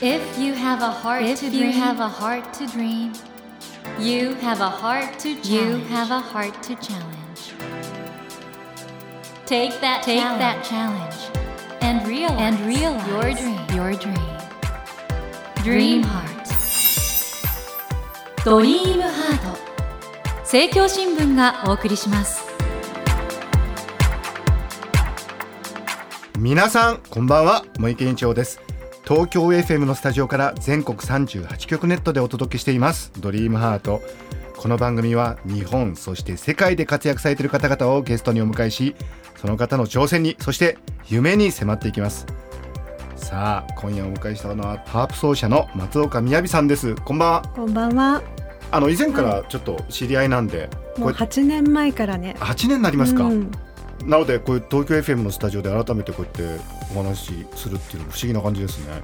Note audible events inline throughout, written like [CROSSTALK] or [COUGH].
If you have a heart If to you dream, have a heart to dream, you have a heart to challenge. you have a heart to challenge. take that Take challenge that challenge and realize, and realize your dream. Your dream. Dream Dream Heart. ドリームハート政教新聞がお送りします皆さんこんばんは森健一郎です 東京 FM のスタジオから全国38局ネットでお届けしています。ドリームハート。この番組は日本そして世界で活躍されている方々をゲストにお迎えしその方の挑戦にそして夢に迫っていきます。さあ今夜お迎えしたのはハープ奏者の松岡みやびさんです。こんばんは。こんばんは。あの以前からちょっと知り合いなんで、もうこれ8年前からね。8年になりますか、うんなのでこういう東京 FM のスタジオで改めてこうやってお話しするっていうのも不思議な感じですね。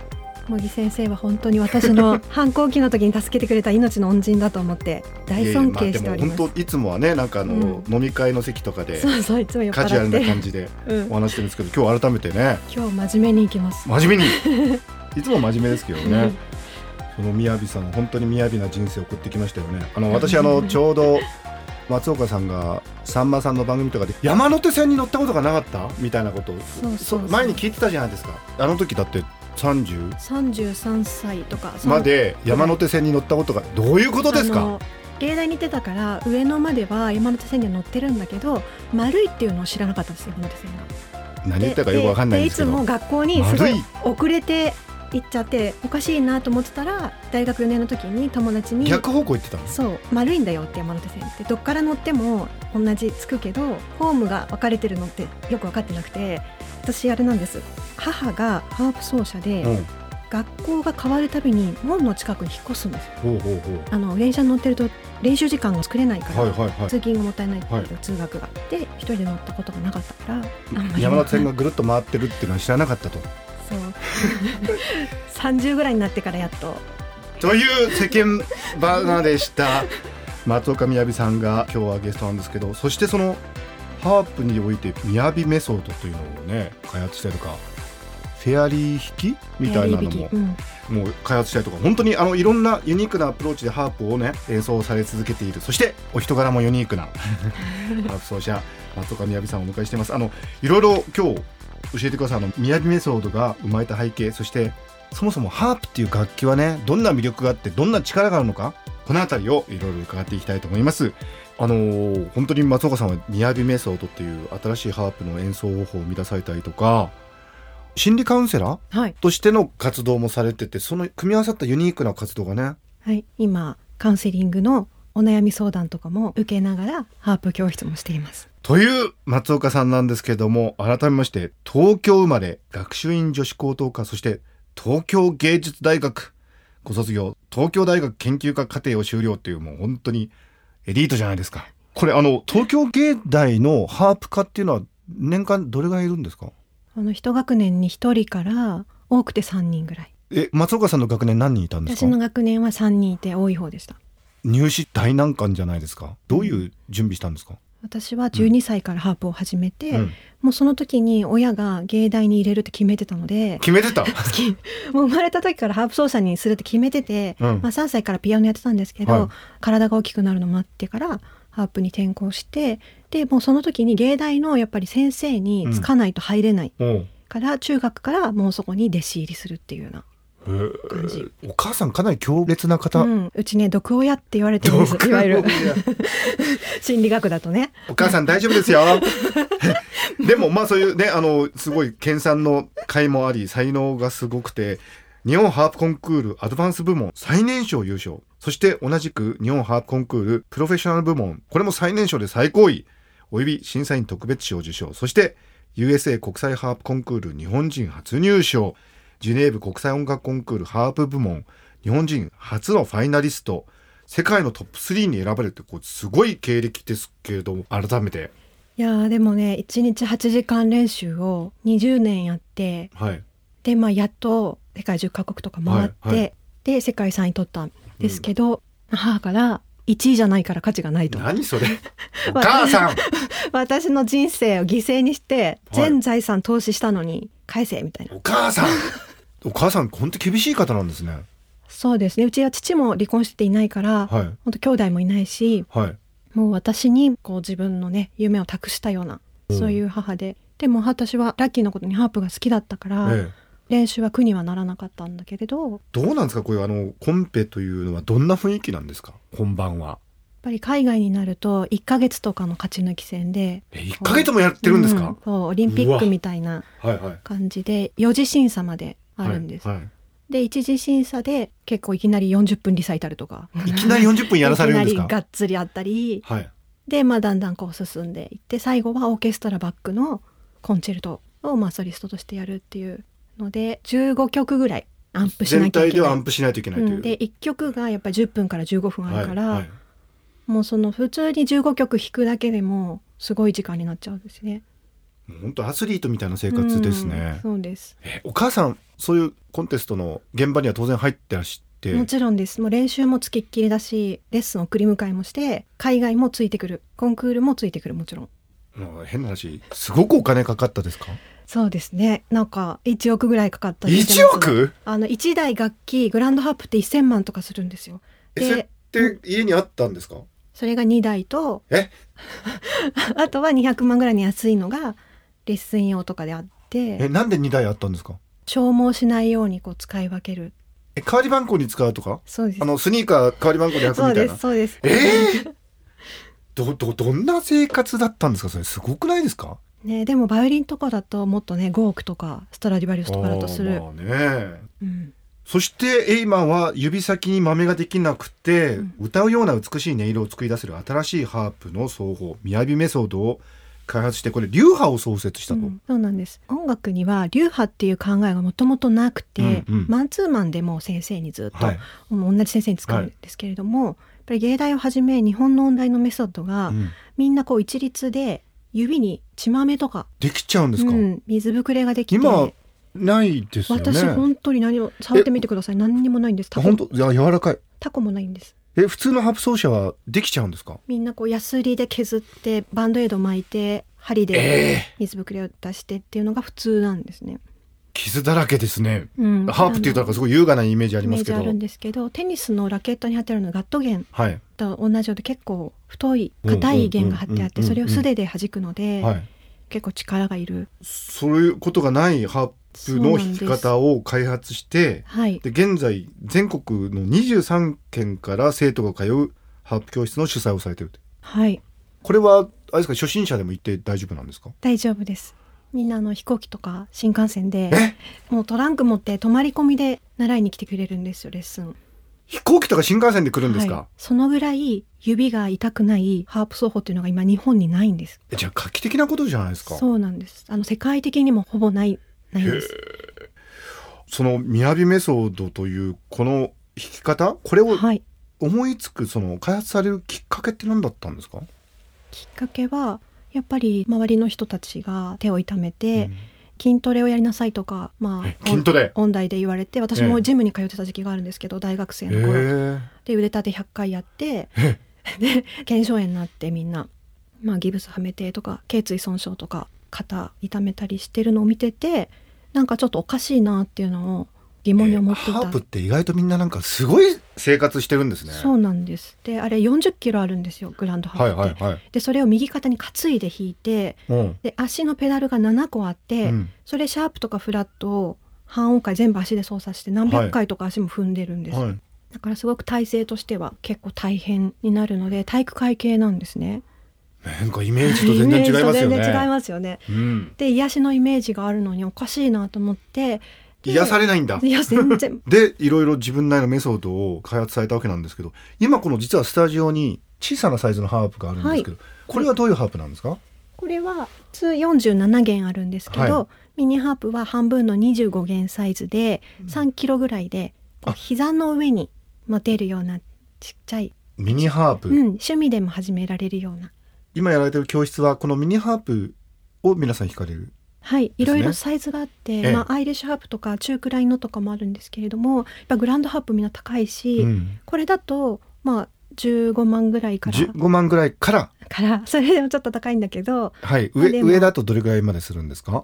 茂木先生は本当に私の [LAUGHS] 反抗期の時に助けてくれた命の恩人だと思って大尊敬しております。いやいやまあ本当いつもはねなんかあの、飲み会の席とかでそうそういつもカジュアル。な感じでうんお話してるんですけど、今日改めてね今日真面目に行きます。真面目に [LAUGHS] いつも真面目ですけどね、うんそのみやびさん本当にみやびな人生を送ってきましたよね。あの私あのちょうど松岡さんがさんまさんの番組とかで山手線に乗ったことがなかった？みたいなこと。をそうそうそう。前に聞いてたじゃないですか。あの時だって30 33歳とか。まで山手線に乗ったことがどういうことですか？芸大に行ってたから上野までは山手線には乗ってるんだけど丸いっていうのを知らなかったんですよ山手線が。何言ったかよくわかんないいつも学校にすごい。遅れて行っちゃっておかしいなと思ってたら大学4年の時に友達に逆方向行ってたの？そう丸いんだよって山手線って。どっから乗っても同じつくけどホームが分かれてるのってよく分かってなくて私あれなんです。母がハープ奏者で、うん。学校が変わるたびに門の近くに引っ越すんですあの電車に乗ってると練習時間が作れないから、通勤がもったいないっていう、はい。通学がで一人で乗ったことがなかったから山手線がぐるっと回ってるっていうのは知らなかったとそう。30ぐらいになってからやっと。という世間話でした。松岡みやびさんが今日はゲストなんですけどそしてそのハープにおいてみやびメソッドというのをね開発してるかフェアリー弾きみたいなのもうん。もう開発したりとか本当にあのいろんなユニークなアプローチでハープをね演奏され続けている。そしてお人柄もユニークな。ハープ奏者松岡みやびさんをお迎えしています。あのいろいろ今日教えてください。あのみやびメソッドが生まれた背景そしてそもそもハープっていう楽器はねどんな魅力があってどんな力があるのかこの辺りをいろいろ伺っていきたいと思います。あのー本当に松岡さんはみやびメソッドっていう新しいハープの演奏方法を生み出されたりとか心理カウンセラーはい、としての活動もされててその組み合わさったユニークな活動がねはい、今カウンセリングのお悩み相談とかも受けながらハープ教室もしていますという松岡さんなんですけれども改めまして東京生まれ学習院女子高等科そして東京芸術大学ご卒業東京大学研究科課程を修了っていうもう本当にエリートじゃないですか。これあの東京芸大のハープ科っていうのは年間どれぐらいいるんですか？あの一学年に一人から多くて3人ぐらい。え松岡さんの学年何人いたんです私のか学年は3人いて多い方でした。入試大難関じゃないですか。どういう準備したんですか、私は12歳からハープを始めて、うん。もうその時に親が芸大に入れるって決めてたので決めてた？[LAUGHS] もう生まれた時からハープ奏者にするって決めてて、うん。まあ、3歳からピアノやってたんですけど、はい。体が大きくなるのもあってからハープに転校してでもうその時に芸大のやっぱり先生につかないと入れないから、中学からもうそこに弟子入りするっていうような感じ。お母さんかなり強烈な方、うん、うちね毒親って言われてるんです。いわゆる。[LAUGHS] 心理学だとね。お母さん大丈夫ですよ。[LAUGHS] でもまあそういうねあのすごい研鑽の甲もあり才能がすごくて日本ハープコンクールアドバンス部門最年少優勝。そして同じく日本ハープコンクールプロフェッショナル部門。これも最年少で最高位。および審査員特別賞受賞。そして USA 国際ハープコンクール日本人初入賞ジュネーブ国際音楽コンクールハープ部門日本人初のファイナリスト世界のトップ3に選ばれてこうすごい経歴ですけれども改めて。いやーでもね1日8時間練習を20年やってはい。でまあやっと世界10カ国とか回って、はいはい。で世界3位取ったんですけど、母から1位じゃないから価値がないと。何それ？[LAUGHS] お母さん。[LAUGHS] 私の人生を犠牲にしてはい。全財産投資したのに返せみたいな、お母さんお母さん本当厳しい方なんですね。そうですね。うちは父も離婚していないから、はい。本当兄弟もいないしはい。もう私にこう自分のね夢を託したようなうん。そういう母で。でも私はラッキーなことにハープが好きだったから、ええ。練習は苦にはならなかったんだけれど。やっどうなんですか？こういうあのコンペというのはどんな雰囲気なんですか？本番は。ぱり海外になると1ヶ月とかの勝ち抜き戦でえ1ヶ月もやってるんですか？う、そうオリンピックみたいなはいはい。感じで4次審査まであるんです、はいはで1次審査で結構いきなり40分リサイタルとかい、いきなり40分やらされるんですか？がっつりあったり。はい。で、まあ、だんだんこう進んでいって最後はオーケストラバックのコンチェルトをまあソリストとしてやるっていうので15曲ぐらいアンプしな全きゃいけない。体ではアンプしないといけないという、うん、で1曲がやっぱり10分から15分あるから、はいはい。もうその普通に15曲弾くだけでもすごい時間になっちゃうんですね。本当アスリートみたいな生活ですね、うんそうです。えお母さんそういうコンテストの現場には当然入ってらしてもちろんです。もう練習もつきっきりだし、レッスン送り迎えもして、海外もついてくる、コンクールもついてくるもちろん。もう変な話すごくお金かかったですか？そうですね。なんか1億ぐらいかかったりして1ます億？あの1台楽器グランドハープって1000万とかするんですよ。えそれって家にあったんですか？それが2台とえ？[LAUGHS] あとは200万ぐらいに安いのがレッスン用とかであってえなんで2台あったんですか？消耗しないようにこう使い分ける。え代わりばんこに使うとか？そうです。あのスニーカー代わりばんこで履くそうでみたいな。すそうです。えー、どどどんな生活だったんですか？それすごくないですか？ねでもバイオリンとかだともっとね5億とかストラディバリウスとかだとする、まあね。うん、そしてエイマは指先に豆ができなくて、うん。歌うような美しい音色を作り出せる新しいハープの奏法みやびメソッドを開発してこれ流派を創設したと、うんそうなんです。音楽には流派っていう考えがもともとなくて、うんうん。マンツーマンでもう先生にずっと、はい、同じ先生に使うんですけれども、やっぱり芸大をはじめ日本の音大のメソッドが、うん。みんなこう一律で指に血豆とか、できちゃうんですか、うん、水ぶくれができて今ないですよね。私本当に何も触ってみてください。何にもないんです。本当？いや柔らかい。タコもないんですえ普通のハープ奏者はできちゃうんですか？みんなこうヤスリで削ってバンドエイド巻いて針でえ水ぶくれを出してっていうのが普通なんですね。傷だらけですね、うん。ハープって言ったらすごい優雅なイメージあイりますけど。メージあるんですけどテニスのラケットに貼ってあるのはガット弦。はい。と同じようで結構太い硬い弦が貼ってあってそれを素手で弾くのではい。結構力がいる。そういうことがないハープの弾き方を開発してはい。で現在全国の23県から生徒が通うハープ教室の主催をされてるとはい。これはあれですか初心者でも行って大丈夫なんですか？大丈夫です。みんなあの飛行機とか新幹線でえ？もうトランク持って泊まり込みで習いに来てくれるんですよレッスン。飛行機とか新幹線で来るんですか、はい、そのぐらい指が痛くないハープ奏法っていうのが今日本にないんです。えじゃあ画期的なことじゃないですか？そうなんです。あの世界的にもほぼないないんです。その雅メソッドというこの弾き方これをはい。思いつくその開発されるきっかけって何だったんですか、きっかけはやっぱり周りの人たちが手を痛めて、うん。筋トレをやりなさいとか、まえあ筋トレ？音音大で言われて私ええ。もジムに通ってた時期があるんですけど大学生への頃、えで腕立て100回やってえ。[LAUGHS] で腱鞘炎になってみんな、まあ、ギブスはめてとか頸椎損傷とか肩痛めたりしてるのを見ててなんかちょっとおかしいなっていうのを疑問に思っていた、ハープって意外とみんななんかすごい生活してるんですね。そうなんです。であれ40キロあるんですよグランドハはいープって、はいはい、でそれを右肩に担いで弾いてうん。で足のペダルが7個あって、うん。それシャープとかフラットを半音階全部足で操作して何百回とか足も踏んでるんです、はい、だからすごく体勢としては結構大変になるので体育会系なんですねなんかイメージと全然違いますよね。[LAUGHS] 違いますよね。うん、で癒しのイメージがあるのにおかしいなと思ってで癒されないんだ。いや全然。[LAUGHS] でいろいろ自分なりのメソッドを開発されたわけなんですけど今この実はスタジオに小さなサイズのハープがあるんですけど、これはどういうハープなんですか、これは普通47弦あるんですけど、はミニハープは半分の25弦サイズで3キロぐらいで膝の上に持てるようなちっちゃい、ミニハープ、うん、趣味でも始められるような今やられてる教室はこのミニハープを皆さん弾かれる？はい、いろいろサイズがあって、ええ。まあ、アイリッシュハープとか中くらいのとかもあるんですけれどもやっぱグランドハープみんな高いし、うん、これだとまあ15万ぐらいから。15万ぐらいから？から。[LAUGHS] それでもちょっと高いんだけど。はい。上上だとどれぐらいまでするんですか？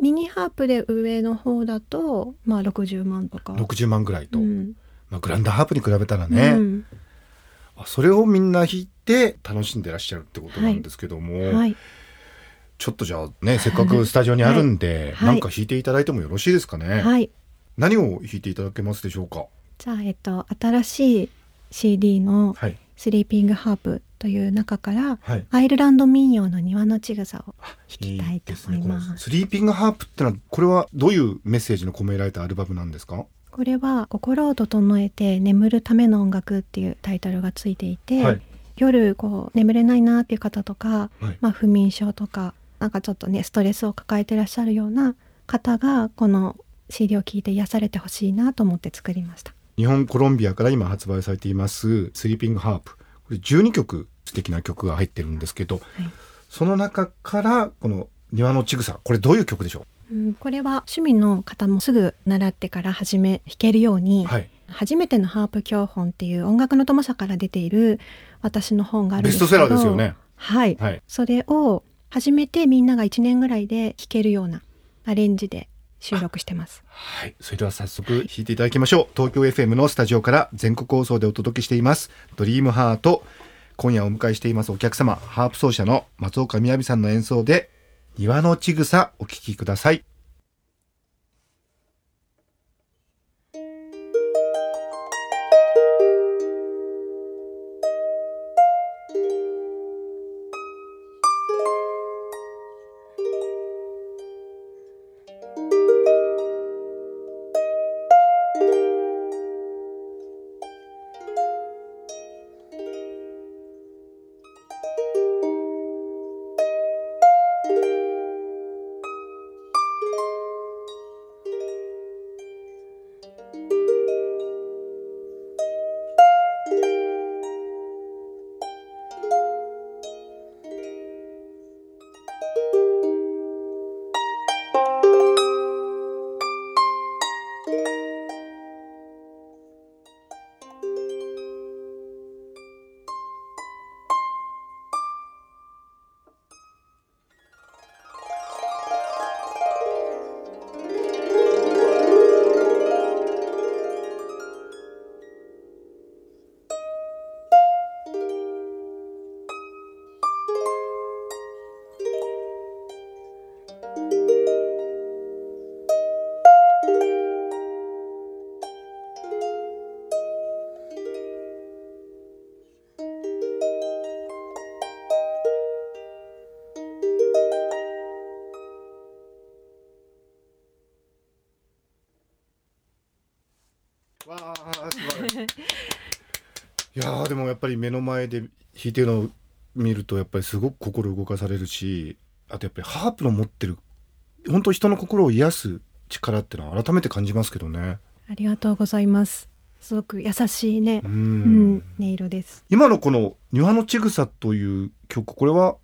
ミニハープで上の方だとまあ60万とか。60万ぐらいと、うん。まあ、グランドハープに比べたらね、うん。あそれをみんな弾いて楽しんでらっしゃるってことなんですけども、はい。ちょっとじゃあねせっかくスタジオにあるんで、はい。なんか弾いていただいてもよろしいですかね、はい。何を弾いていただけますでしょうか？じゃあえっと新しい CD のはい「スリーピングハープ」という中からはい。アイルランド民謡の庭のちぐさを弾きたいと思います。スリーピングハープってのはこれはどういうメッセージの込められたアルバムなんですか？これは「心を整えて眠るための音楽」っていうタイトルがついていて、はい夜こう眠れないなっていう方とか、はい。まあ、不眠症とかなんかちょっとねストレスを抱えてらっしゃるような方がこの CD を聴いて癒されてほしいなと思って作りました。日本コロンビアから今発売されていますスリーピングハープこれ12曲素敵な曲が入ってるんですけど、はい。その中からこの庭のちぐさこれどういう曲でしょう？ん、これは趣味の方もすぐ習ってから始め弾けるように、うはい初めてのハープ教本っていう音楽の友社から出ている私の本があるんベストですけどセラーですよねはい、はいそれを初めてみんなが1年ぐらいで弾けるようなアレンジで収録してますはい。それでは早速弾いていただきましょう。東京 FM のスタジオから全国放送でお届けしています。ドリームハート。今夜お迎えしていますお客様、ハープ奏者の松岡みやびさんの演奏で、庭のちぐさお聴きください。わあ、すごい。[LAUGHS] いやーでもやっぱり目の前で弾いてるのを見るとやっぱりすごく心動かされるしあとやっぱりハープの持ってる本当人の心を癒す力っていうのは改めて感じますけどね。ありがとうございます。すごく優しいねう、うんん、音色です。今のこの「庭のちぐさ」という曲これは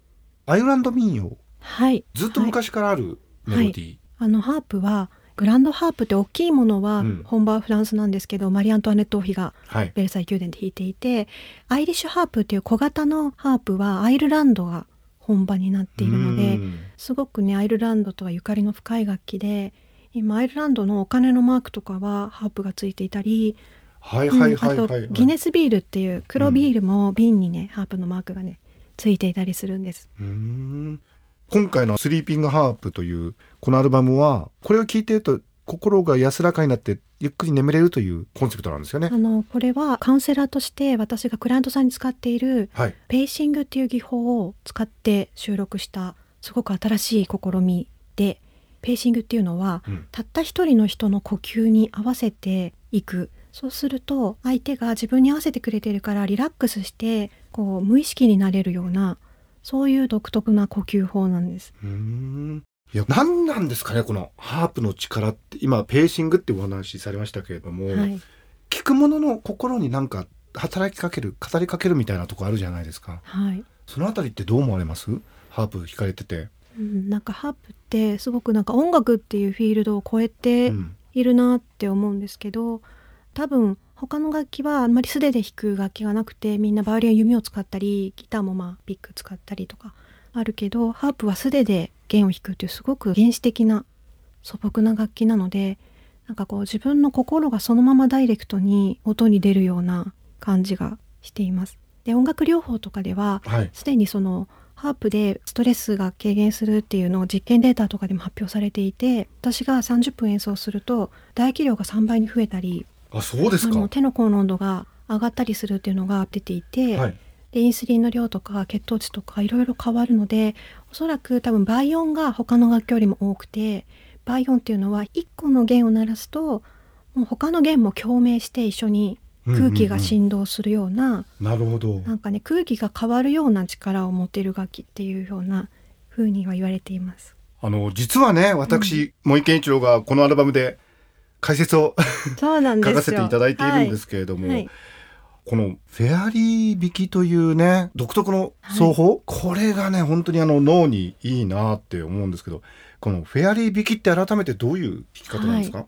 アイルランド民謡はい。ずっとはい昔からあるメロディー、あのハープはグランドハープって大きいものはうん。本場はフランスなんですけど、マリー・アントワネット王妃がはい。ベルサイユ宮殿で弾いていてアイリッシュハープっていう小型のハープはアイルランドが本場になっているのでうん。すごくねアイルランドとはゆかりの深い楽器で今アイルランドのお金のマークとかはハープがついていたり、はいはいはいうんあはい、はいとギネスビールっていう黒ビールも瓶にね、ハープのマークがねついていたりするんです。うーん今回の「スリーピングハープ」というこのアルバムはこれを聴いてると心が安らかになってゆっくり眠れるというコンセプトなんですよね。あ。のこれはカウンセラーとして私がクライアントさんに使っているはい、ペーシングっていう技法を使って収録したすごく新しい試みでペーシングっていうのはうん。たった一人の人の呼吸に合わせていく。そうすると相手が自分に合わせてくれてるからリラックスしてこう無意識になれるようなそういう独特な呼吸法なんです。うーん。いや何なんですかねこのハープの力って。今ペーシングってお話しされましたけれども、はい、聞く者の心になんか働きかける語りかけるみたいなとこあるじゃないですか。はい。そのあたりってどう思われます？ハープ弾かれてて、うん、なんかハープってすごくなんか音楽っていうフィールドを超えてうん。いるなって思うんですけど多分他の楽器はあんまり素手で弾く楽器がなくてみんなバイオリンや弓を使ったりギターもまあピック使ったりとかあるけどハープは素手で弦を弾くっていうすごく原始的な素朴な楽器なのでなんかこう自分の心がそのままダイレクトに音に出るような感じがしています。で音楽療法とかでははいすでにそのハープでストレスが軽減するっていうのを実験データとかでも発表されていて私が30分演奏すると唾液量が3倍に増えたりあそうですか。手の甲の温度が上がったりするっていうのが出ていて、はい。でインスリンの量とか血糖値とかいろいろ変わるのでおそらく多分倍音が他の楽器よりも多くて倍音っていうのは1個の弦を鳴らすともう他の弦も共鳴して一緒に空気が振動するような、なるほど。なんかね空気が変わるような力を持っている楽器っていうような風には言われています。あの実はね私、森健一郎がこのアルバムで解説をそうなんですよ。書かせていただいているんですけれども、はい。はいこのフェアリー弾きというね独特の奏法、これがね本当にあの脳にいいなって思うんですけどこのフェアリー弾きって改めてどういう弾き方なんですか、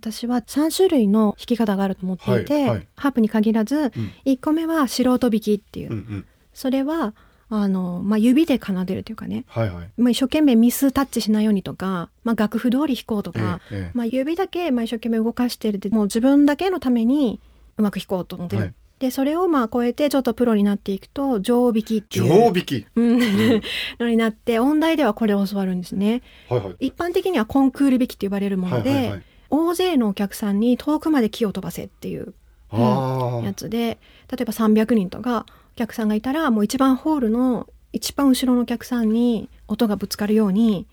私は3種類の弾き方があると思っていて、はいはい。ハープに限らず、うん。1個目は素人弾きっていう、うんうん。それはあの、まあ、指で奏でるというかね、はいはい。まあ、一生懸命ミスタッチしないようにとか、まあ、楽譜通り弾こうとか、ええええ。まあ、指だけまあ一生懸命動かしてるってもう自分だけのためにうまく弾こうと思ってる、はい。でそれをまあ超えてちょっとプロになっていくと上弾きっていう。上弾き、うん。[LAUGHS] のになって音大ではこれを教わるんですね。はいはい。一般的にはコンクール弾きって呼ばれるもので、はいはいはい。大勢のお客さんに遠くまで木を飛ばせっていうあやつで例えば300人とかお客さんがいたらもう一番ホールの一番後ろのお客さんに音がぶつかるように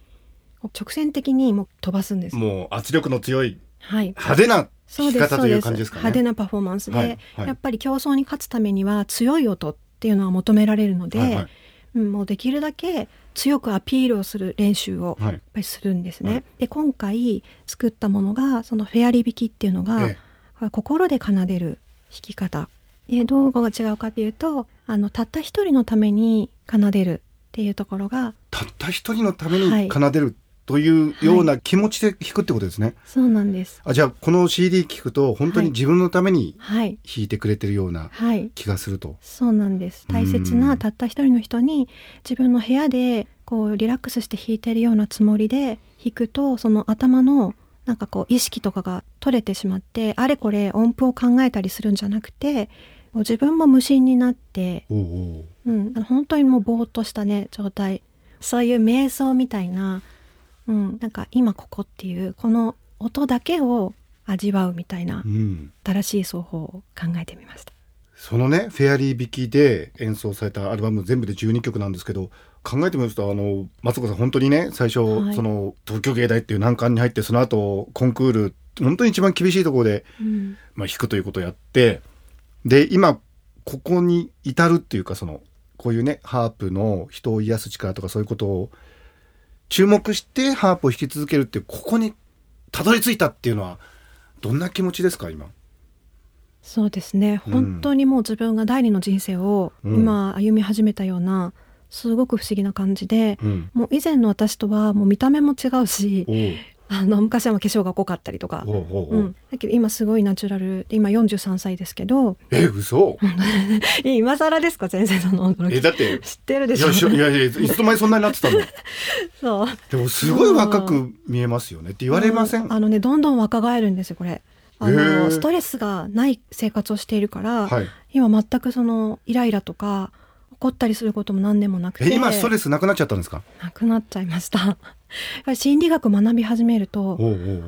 直線的にもう飛ばすんです。あ。もう圧力の強いはい、派手なそうです弾き方という感じですかね。派手なパフォーマンスで、はいはい。やっぱり競争に勝つためには強い音っていうのは求められるので、はいはい。うん、もうできるだけ強くアピールをする練習をはい。やっぱりするんですね。はい。で今回作ったものがそのフェアリー弾きっていうのが、え心で奏でる弾き方。でどうが違うかというとあのたった一人のために奏でるっていうところがたった一人のためはい。に奏でるというような気持ちで弾くってことですね、そうなんです。あじゃあこの CD 聴くと本当に自分のためにはい。弾いてくれてるようなはい。気がすると、そうなんです。大切うんなたった一人の人に自分の部屋でこうリラックスして弾いてるようなつもりで弾くとその頭のなんかこう意識とかが取れてしまってあれこれ音符を考えたりするんじゃなくて自分も無心になって、おうおう。うん、本当にもうぼーっとしたね状態。そういう瞑想みたいな、うん、なんか今ここっていうこの音だけを味わうみたいなうん、新しい奏法を考えてみました。そのねフェアリー弾きで演奏されたアルバム全部で12曲なんですけど考えてみますとあの松岡さん本当にね最初、はい。その東京芸大っていう難関に入ってその後コンクール本当に一番厳しいところで、うん。まあ、弾くということをやってで今ここに至るっていうかそのこういうねハープの人を癒す力とかそういうことを注目してハープを弾き続けるっていうここにたどり着いたっていうのはどんな気持ちですか今？そうですね。うん。本当にもう自分が第二の人生をうん。今歩み始めたようなすごく不思議な感じで、うん。もう以前の私とはもう見た目も違うしあの昔は化粧が濃かったりとか、おうん、だけど今すごいナチュラルで今43歳ですけど。え嘘？[LAUGHS] 今更ですか先生そのえだって知ってるでしょいやいやいやいつの間にそんなになってたの？[LAUGHS] そう。でもすごい若く見えますよねって言われません？あのねどんどん若返るんですよこれ。あへのーストレスがない生活をしているから、はい。今全くそのイライラとか怒ったりすることも何でもなくて。え今ストレスなくなっちゃったんですか？なくなっちゃいました。心理学学び始めると、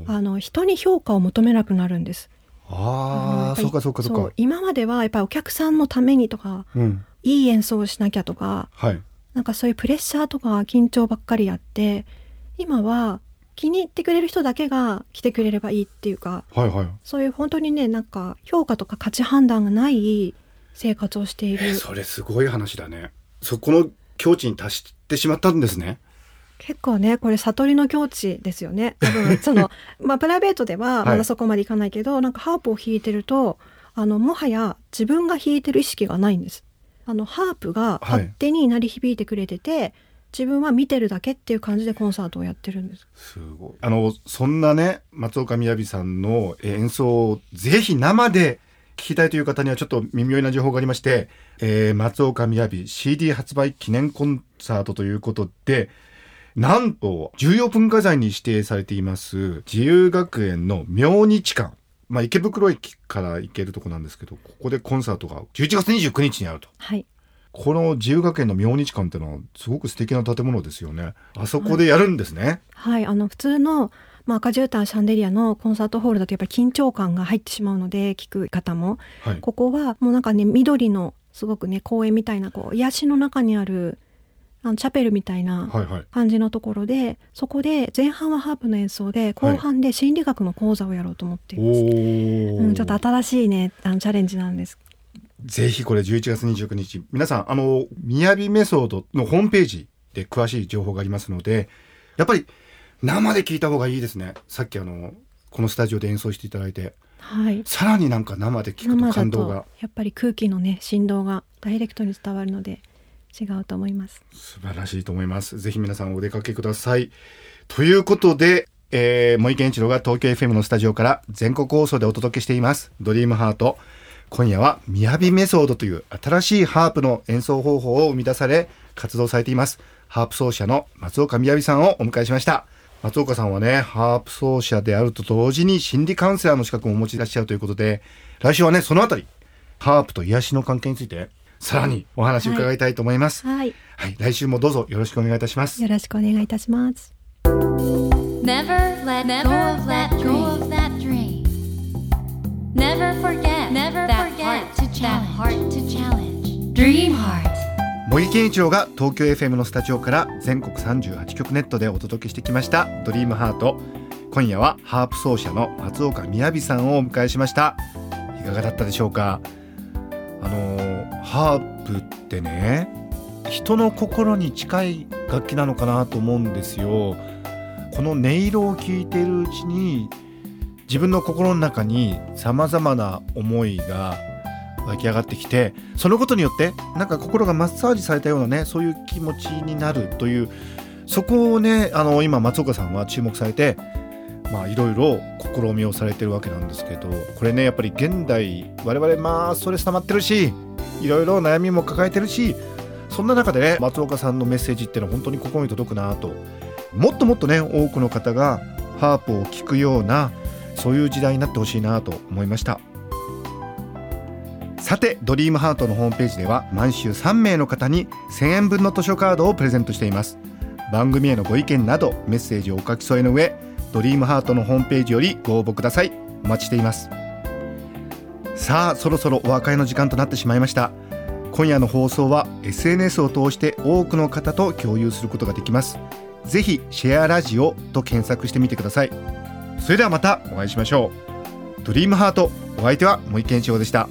あの人に評価を求めなくなるんです。のああそうかそうかそうか。今まではやっぱりお客さんのためにとか、うん。いい演奏をしなきゃとか、はい。なんかそういうプレッシャーとか緊張ばっかりやって、今は気に入ってくれる人だけが来てくれればいいっていうか、はいはい。そういう本当にねなんか評価とか価値判断がない生活をしている。えそれすごい話だね。そこの境地に達してしまったんですね結構ねこれ悟りの境地ですよね。[LAUGHS] 多分そのまあプライベートではまだそこまでいかないけど、なんかハープを弾いてるとあのもはや自分が弾いてる意識がないんです。あのハープが勝手に鳴り響いてくれてて、自分は見てるだけっていう感じでコンサートをやってるんです。すごい。あのそんなね松岡みやびさんの演奏をぜひ生で聞きたいという方にはちょっと耳寄りな情報がありまして、えー松岡みやび CD 発売記念コンサートということで、なんと重要文化財に指定されています自由学園の明日館。まあ、池袋駅から行けるとこなんですけどここでコンサートが11月29日にあると。はい。この自由学園の明日館ってのはすごく素敵な建物ですよね。あそこでやるんですね、はい、あの普通の、まあ、赤絨毯シャンデリアのコンサートホールだとやっぱり緊張感が入ってしまうので聞く方も。はい。ここはもうなんかね緑のすごくね公園みたいなこう癒しの中にあるあのチャペルみたいなはいはい。感じのところでそこで前半はハープの演奏で後半で心理学の講座をやろうと思っています、おー。うん、ちょっと新しいねあのチャレンジなんです。ぜひこれ11月29日。皆さんあの雅メソードのホームページで詳しい情報がありますのでやっぱり生で聞いた方がいいですね。さっきあのこのスタジオで演奏していただいて。はい。さらになんか生で聞くと感動が。やっぱり空気のね振動がダイレクトに伝わるので違うと思います。素晴らしいと思います。ぜひ皆さんお出かけください。ということでえー、森健一郎が東京 FM のスタジオから全国放送でお届けしています「ドリームハート。今夜は「みやびメソード」という新しいハープの演奏方法を生み出され活動されています。ハープ奏者の松岡みやびさんをお迎えしました。松岡さんはねハープ奏者であると同時に心理カウンセラーの資格も持ちいらっしゃるということで来週はねそのあたりハープと癒しの関係についてさらにお話を伺いたいと思います、はい。はい、来週もどうぞよろしくお願いいたします。よろしくお願いいたします。Never let go of that go of that dream. Never forget never that forget heart to challenge. That heart to challenge. Dream heart. 茂木健一郎が東京 FM のスタジオから全国38局ネットでお届けしてきました「ドリームハート。今夜はハープ奏者の松岡みやびさんをお迎えしました。いかがだったでしょうか？あのーハープってね人の心に近い楽器なのかなと思うんですよ。この音色を聞いているうちに自分の心の中にさまざまな思いが湧き上がってきてそのことによってなんか心がマッサージされたようなねそういう気持ちになるというそこをねあの今松岡さんは注目されてまあいろいろ試みをされてるわけなんですけどこれねやっぱり現代我々まあストレス溜まってるしいろいろ悩みも抱えてるしそんな中でね松岡さんのメッセージっていうのは本当に心に届くなと。もっともっとね多くの方がハープを聴くようなそういう時代になってほしいなと思いました。さてドリームハートのホームページでは毎週3名の方に1000円分の図書カードをプレゼントしています。番組へのご意見などメッセージをお書き添えの上ドリームハートのホームページよりご応募ください。お待ちしています。さあそろそろお別れの時間となってしまいました。今夜の放送は SNS を通して多くの方と共有することができます。ぜひシェアラジオと検索してみてください。それではまたお会いしましょう。ドリームハートお相手は森健一郎でした。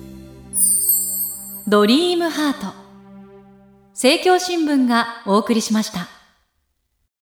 ドリームハート。政教新聞がお送りしました。